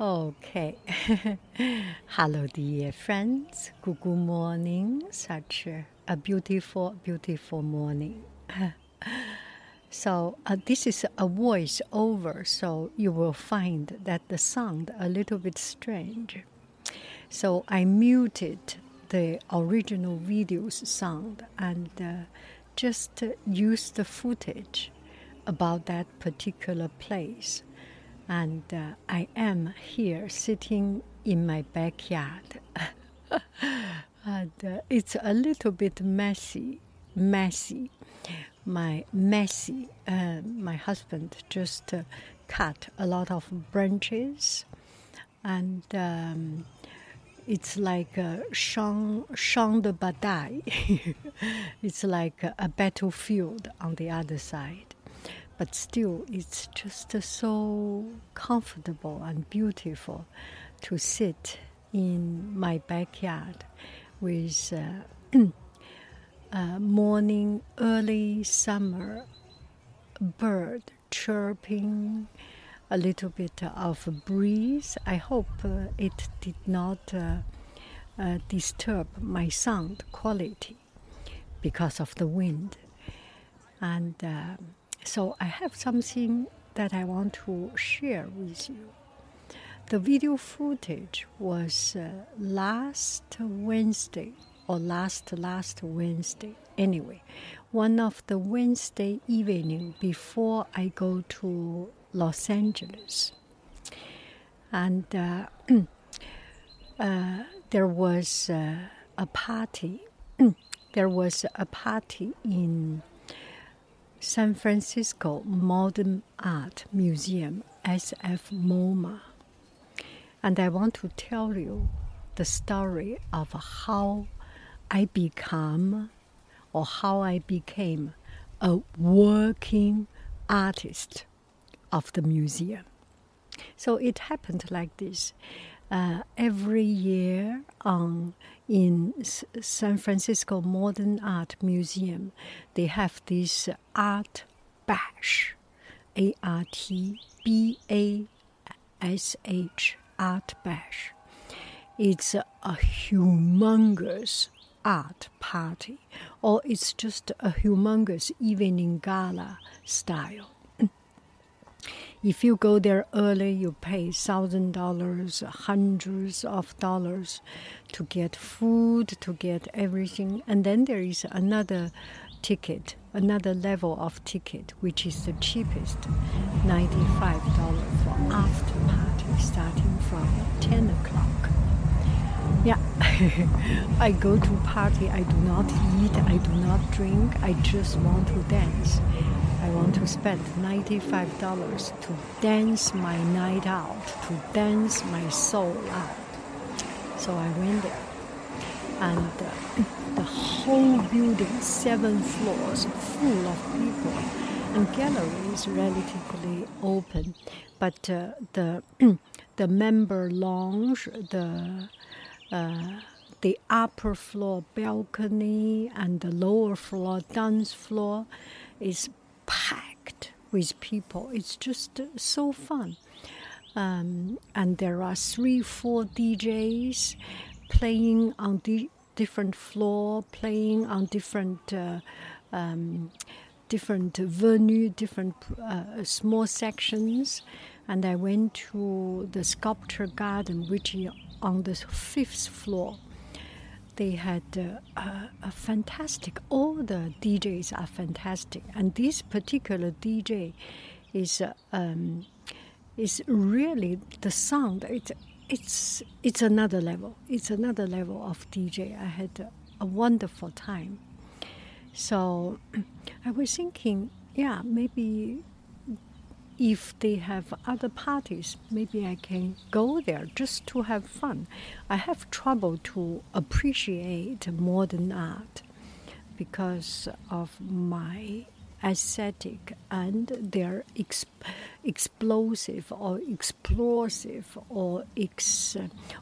Okay. Hello, dear friends. Good, morning. Such a beautiful, beautiful morning. so, uh, this is a voice over, so you will find that the sound a little bit strange. So, I muted the original video's sound and uh, just uh, used the footage about that particular place and uh, I am here sitting in my backyard. and uh, it's a little bit messy, messy. My messy, uh, my husband just uh, cut a lot of branches, and um, it's like a champ, champ de bataille. it's like a battlefield on the other side but still it's just so comfortable and beautiful to sit in my backyard with uh, uh, morning early summer bird chirping a little bit of a breeze. I hope uh, it did not uh, uh, disturb my sound quality because of the wind. And so I have something that I want to share with you. The video footage was uh, last Wednesday or last last Wednesday. Anyway, one of the Wednesday evening before I go to Los Angeles, and uh, uh, there was uh, a party. there was a party in San Francisco Modern Art Museum, SF MoMA. And I want to tell you the story of how I become or how I became a working artist of the museum. So it happened like this. Uh, every year on in S- San Francisco Modern Art Museum, they have this art bash, A R T B A S H, art bash. It's a, a humongous art party, or it's just a humongous evening gala style. If you go there early, you pay thousand dollars, hundreds of dollars to get food, to get everything, and then there is another ticket, another level of ticket, which is the cheapest, ninety-five dollars for after party, starting from ten o'clock. Yeah, I go to party. I do not eat. I do not drink. I just want to dance. I want to spend $95 to dance my night out, to dance my soul out. So I went there. And uh, the whole building, seven floors, full of people. And gallery is relatively open. But uh, the, the member lounge, the uh, the upper floor balcony and the lower floor dance floor is packed with people. It's just so fun. Um, and there are three, four DJs playing on di- different floor, playing on different uh, um, different venue, different uh, small sections. And I went to the sculpture garden, which is on the fifth floor they had uh, a, a, fantastic. All the DJs are fantastic, and this particular DJ is uh, um, is really the sound. It's it's it's another level. It's another level of DJ. I had a, a wonderful time. So I was thinking, yeah, maybe if they have other parties, maybe I can go there just to have fun. I have trouble to appreciate modern art because of my aesthetic and their ex- explosive or explosive or ex-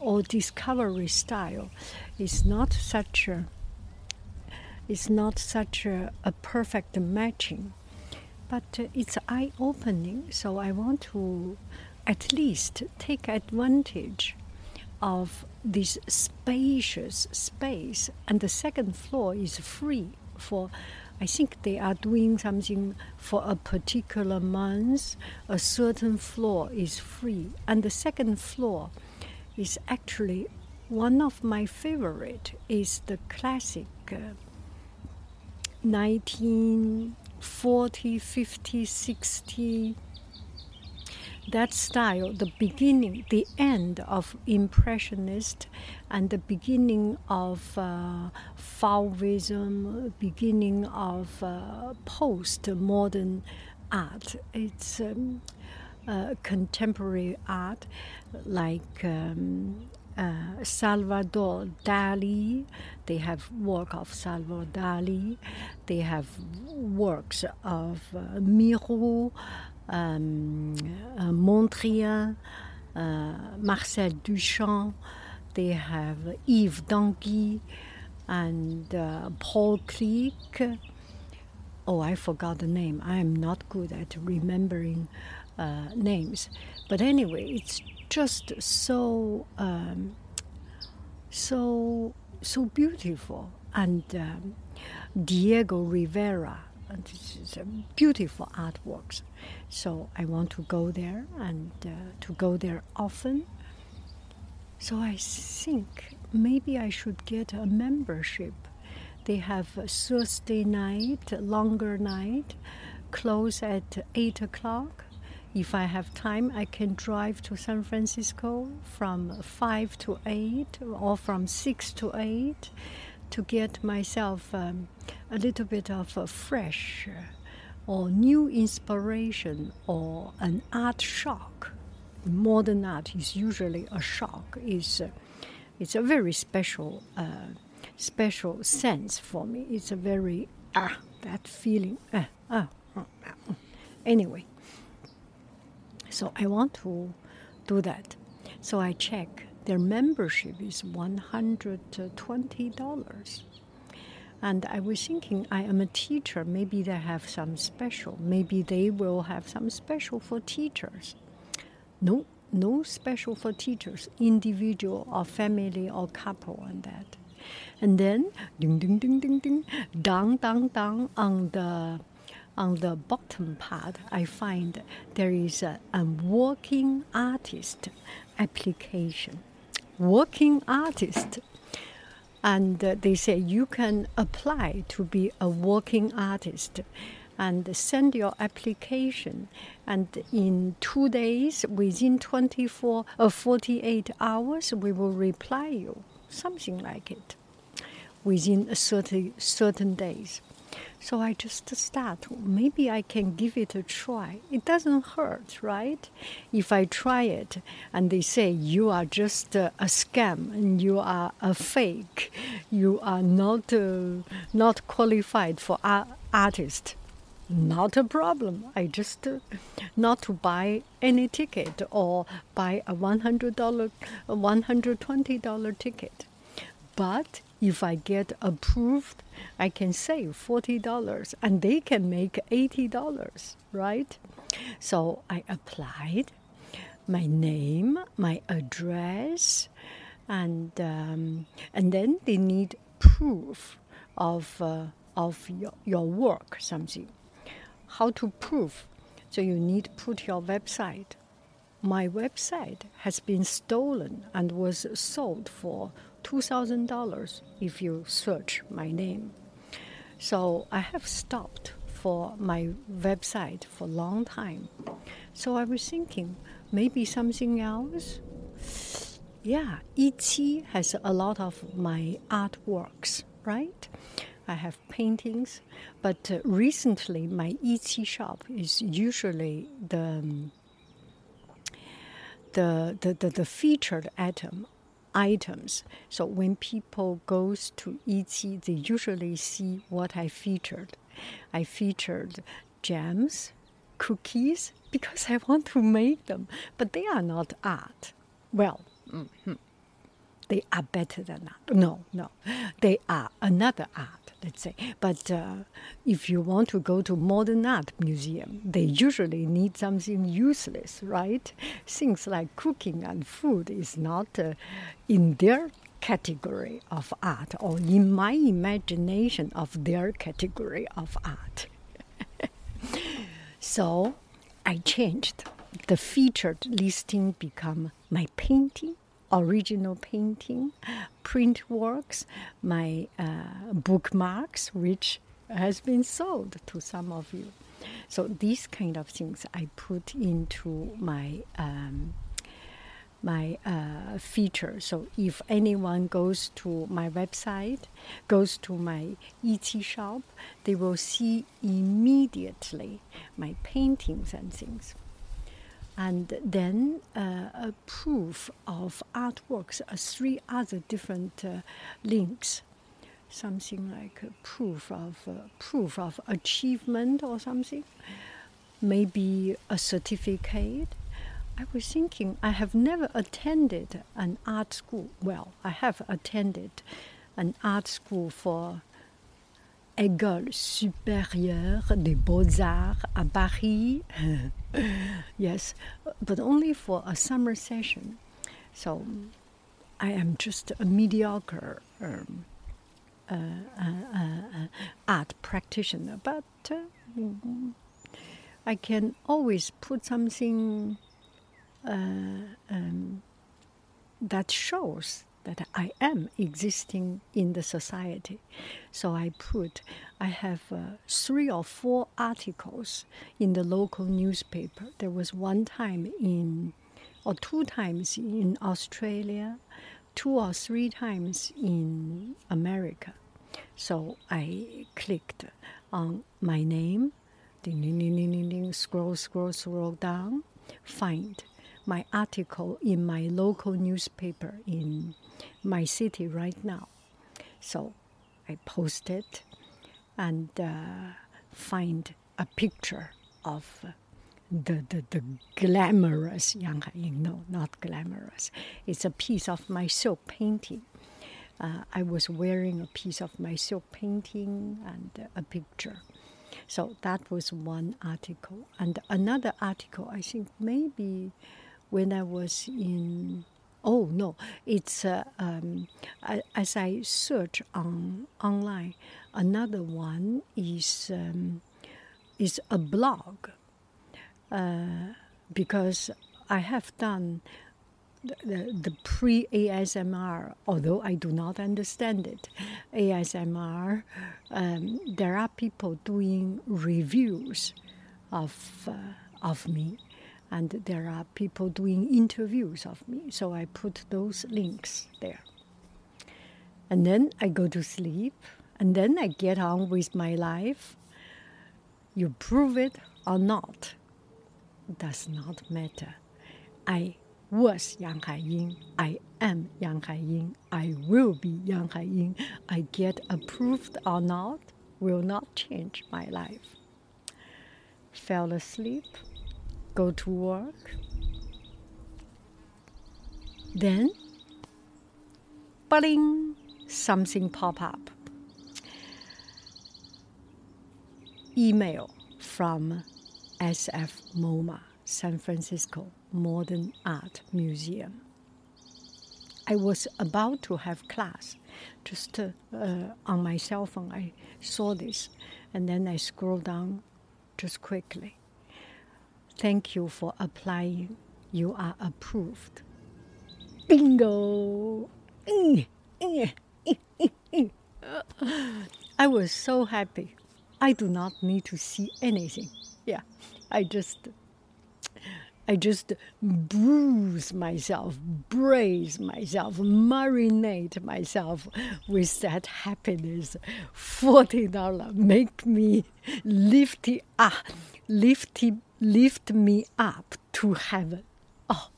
or discovery style is not such a is not such a, a perfect matching but uh, it's eye opening so i want to at least take advantage of this spacious space and the second floor is free for I think they are doing something for a particular month. A certain floor is free, and the second floor is actually one of my favorite. Is the classic uh, 1940, 50, 60 that style, the beginning, the end of Impressionist, and the beginning of uh, Fauvism, beginning of uh, post-modern art. It's um, uh, contemporary art, like um, uh, Salvador Dali. They have work of Salvador Dali. They have works of uh, Miro um, uh, uh, Marcel Duchamp. They have Yves Tanguy and uh, Paul Klee. Oh, I forgot the name. I am not good at remembering names. But anyway, it's just so um, so so beautiful. And um, Diego Rivera this is beautiful artworks. So I want to go there and uh, to go there often. So I think maybe I should get a membership. They have Thursday night, longer night, close at 8 o'clock. If I have time, I can drive to San Francisco from 5 to 8 or from 6 to 8 to get myself um, a little bit of a fresh or new inspiration or an art shock. Modern art is usually a shock. is uh, It's a very special, uh, special sense for me. It's a very ah that feeling. Uh, ah, ah, ah. Anyway, so I want to do that. So I check their membership is $120. And I was thinking, I am a teacher, maybe they have some special. Maybe they will have some special for teachers. No, no special for teachers, individual or family or couple and that. And then, ding, ding, ding, ding, ding, down, down, down on the on the bottom part, I find there is a, a working artist application working artist. And they say you can apply to be a working artist and send your application. And in two days, within 24 or uh, 48 hours, we will reply you. Something like it within a certain, certain days. So I just start. Maybe I can give it a try. It doesn't hurt, right? If I try it and they say you are just a, a scam and you are a fake, you are not uh, not qualified for art, artist. Not a problem. I just uh, not to buy any ticket or buy a one hundred dollar, one hundred twenty dollar ticket. But if I get approved, I can save $40 and they can make $80, right? So I applied my name, my address, and, um, and then they need proof of, uh, of your, your work, something. How to prove? So you need put your website. My website has been stolen and was sold for $2,000 if you search my name. So I have stopped for my website for a long time. So I was thinking maybe something else. Yeah, Etsy has a lot of my artworks, right? I have paintings, but uh, recently my Etsy shop is usually the, um, the, the, the, the featured item items. So when people goes to Etsy, they usually see what I featured. I featured jams, cookies, because I want to make them, but they are not art. Well, mm-hmm. they are better than art. No, no, they are another art let's say. But uh, if you want to go to modern art museum, they usually need something useless, right? Things like cooking and food is not uh, in their category of art or in my imagination of their category of art. so I changed. The featured listing become my painting original painting, print works, my uh, bookmarks, which has been sold to some of you. So these kind of things I put into my um, my uh, feature. So if anyone goes to my website, goes to my Etsy shop, they will see immediately my paintings and things and then uh, a proof of artworks, uh, three other different uh, links, something like a proof of uh, proof of achievement or something, maybe a certificate. I was thinking I have never attended an art school. Well, I have attended an art school for École supérieure des beaux-arts à Paris. yes, but only for a summer session. So I am just a mediocre um, uh, uh, uh, art practitioner, but uh, I can always put something uh, um, that shows that I am existing in the society. So I put, I have uh, three or four articles in the local newspaper. There was one time in, or two times in Australia, two or three times in America. So I clicked on my name, ding, ding, ding, ding, ding, scroll, scroll, scroll down, find my article in my local newspaper in my city right now. So I post it and uh, find a picture of the, the, the glamorous Yang Haiying. No, not glamorous. It's a piece of my silk painting. Uh, I was wearing a piece of my silk painting and a picture. So that was one article. And another article, I think maybe when I was in Oh no, it's uh, um, as I search on online. Another one is um, is a blog uh, because I have done the, the, the pre ASMR, although I do not understand it. ASMR, um, there are people doing reviews of uh, of me and there are people doing interviews of me. So I put those links there. And then I go to sleep, and then I get on with my life. You prove it or not, does not matter. I was Yang Haiying. I am Yang Haiying. I will be Yang Haiying. I get approved or not will not change my life. Fell asleep go to work. Then, bling, something pop up. Email from SF MoMA, San Francisco Modern Art Museum. I was about to have class, just uh, on my cell phone. I saw this, and then I scrolled down just quickly. Thank you for applying. You are approved. Bingo! I was so happy. I do not need to see anything. Yeah, I just I just bruise myself, brace myself, marinate myself with that happiness. Forty dollar make me lift ah, it up, lift me up to heaven. Oh,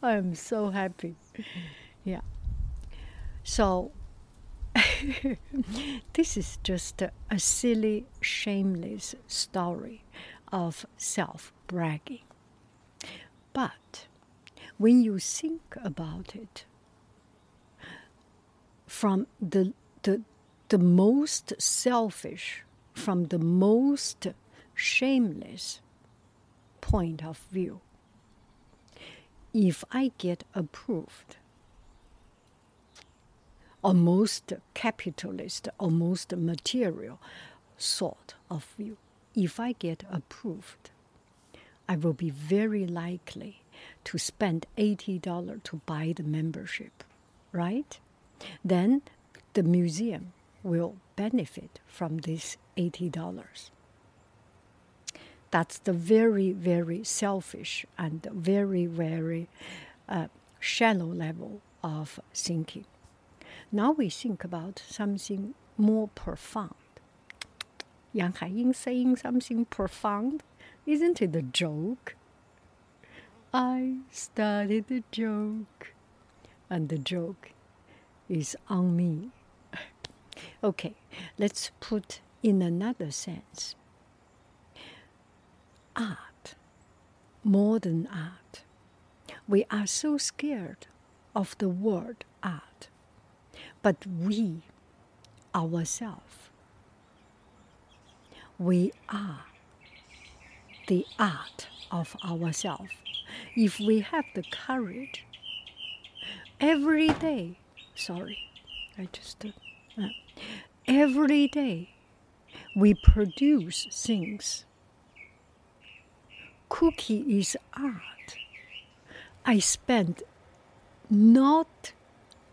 I'm so happy. Yeah. So this is just a, a silly, shameless story of self bragging. But when you think about it, from the, the, the most selfish, from the most shameless point of view, if I get approved, almost capitalist, almost material sort of view, if I get approved, I will be very likely to spend $80 to buy the membership, right? Then the museum will benefit from this $80. That's the very, very selfish and very, very uh, shallow level of thinking. Now we think about something more profound. Yang Haiying saying something profound isn't it a joke? I started the joke, and the joke is on me. okay, let's put in another sense. Art, modern art. We are so scared of the word art, but we, ourselves, we are the art of ourselves. If we have the courage, every day, sorry, I just, uh, every day we produce things. Cookie is art. I spend not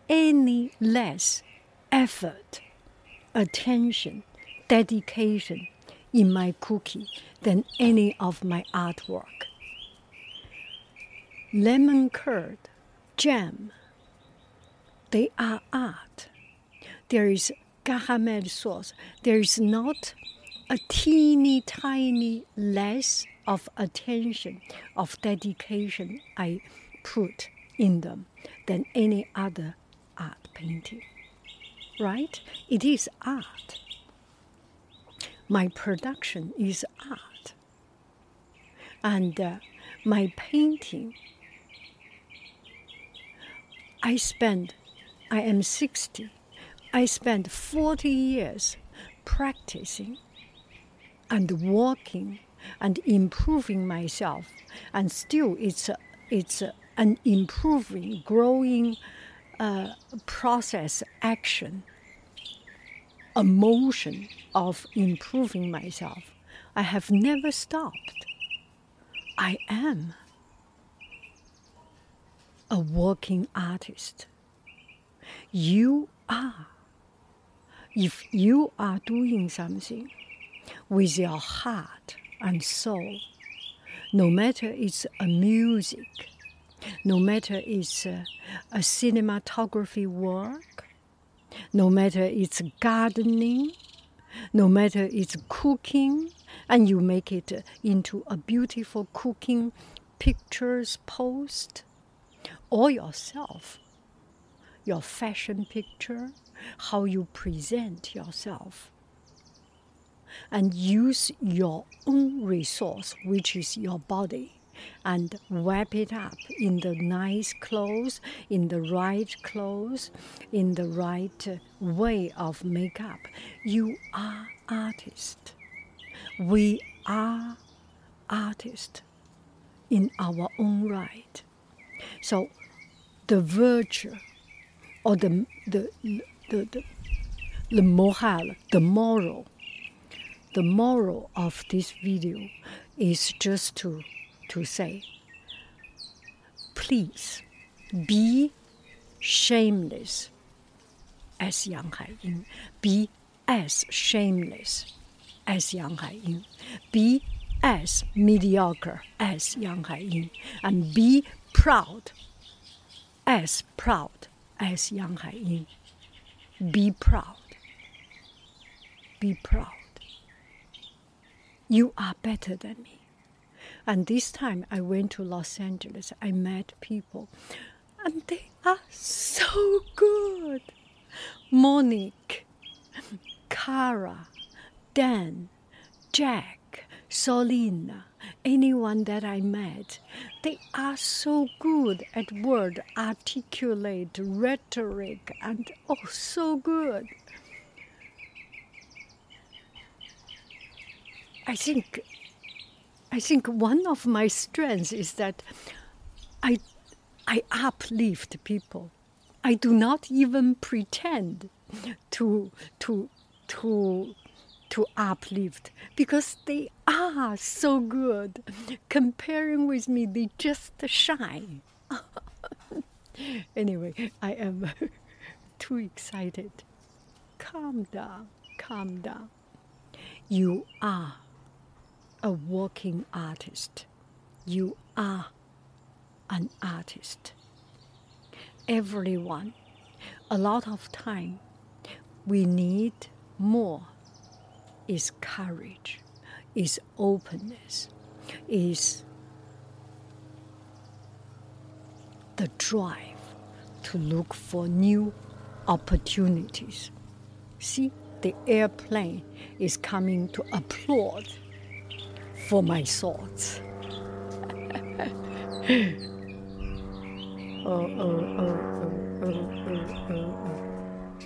any less effort, attention, dedication in my cookie than any of my artwork. Lemon curd, jam, they are art. There is caramel sauce. There is not a teeny tiny less of attention, of dedication I put in them than any other art painting. Right? It is art my production is art. And uh, my painting, I spend, I am 60, I spent 40 years practicing and working and improving myself. And still, it's, it's an improving, growing uh, process action a motion of improving myself. I have never stopped. I am a working artist. You are. If you are doing something with your heart and soul, no matter it's a music, no matter it's a, a cinematography work, no matter it's gardening, no matter it's cooking, and you make it into a beautiful cooking pictures post, or yourself, your fashion picture, how you present yourself, and use your own resource, which is your body and wrap it up in the nice clothes, in the right clothes, in the right uh, way of makeup. You are artist. We are artist in our own right. So the virtue or the the the, the, the moral, the moral, the moral of this video is just to to say, please be shameless as Yang Haiying. Be as shameless as Yang Haiying. Be as mediocre as Yang Haiying and be proud as proud as Yang Haiying. Be proud. Be proud. You are better than me. And this time I went to Los Angeles, I met people, and they are so good. Monique, Cara, Dan, Jack, Solina, anyone that I met, they are so good at word, articulate, rhetoric, and oh, so good. I think I think one of my strengths is that I I uplift people. I do not even pretend to to to to uplift because they are so good. Comparing with me, they just shine. anyway, I am too excited. Calm down, calm down. You are a working artist. You are an artist. Everyone, a lot of time, we need more is courage, is openness, is the drive to look for new opportunities. See, the airplane is coming to applaud for my thoughts. Oh, oh, oh, oh, oh, oh, oh, oh.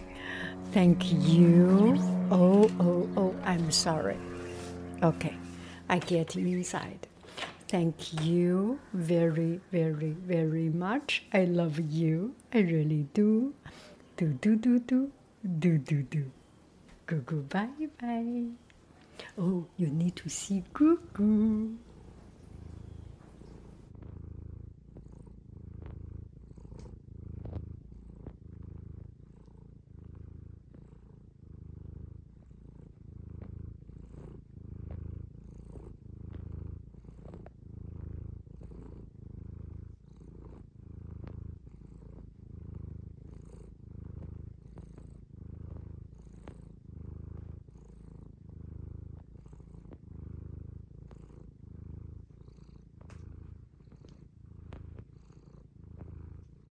Thank you. Oh, oh, oh, I'm sorry. Okay, I get inside. Thank you very, very, very much. I love you. I really do. Do, do, do, do, do, do, do. Go, go, bye, bye. Oh, you need to see Goo Goo.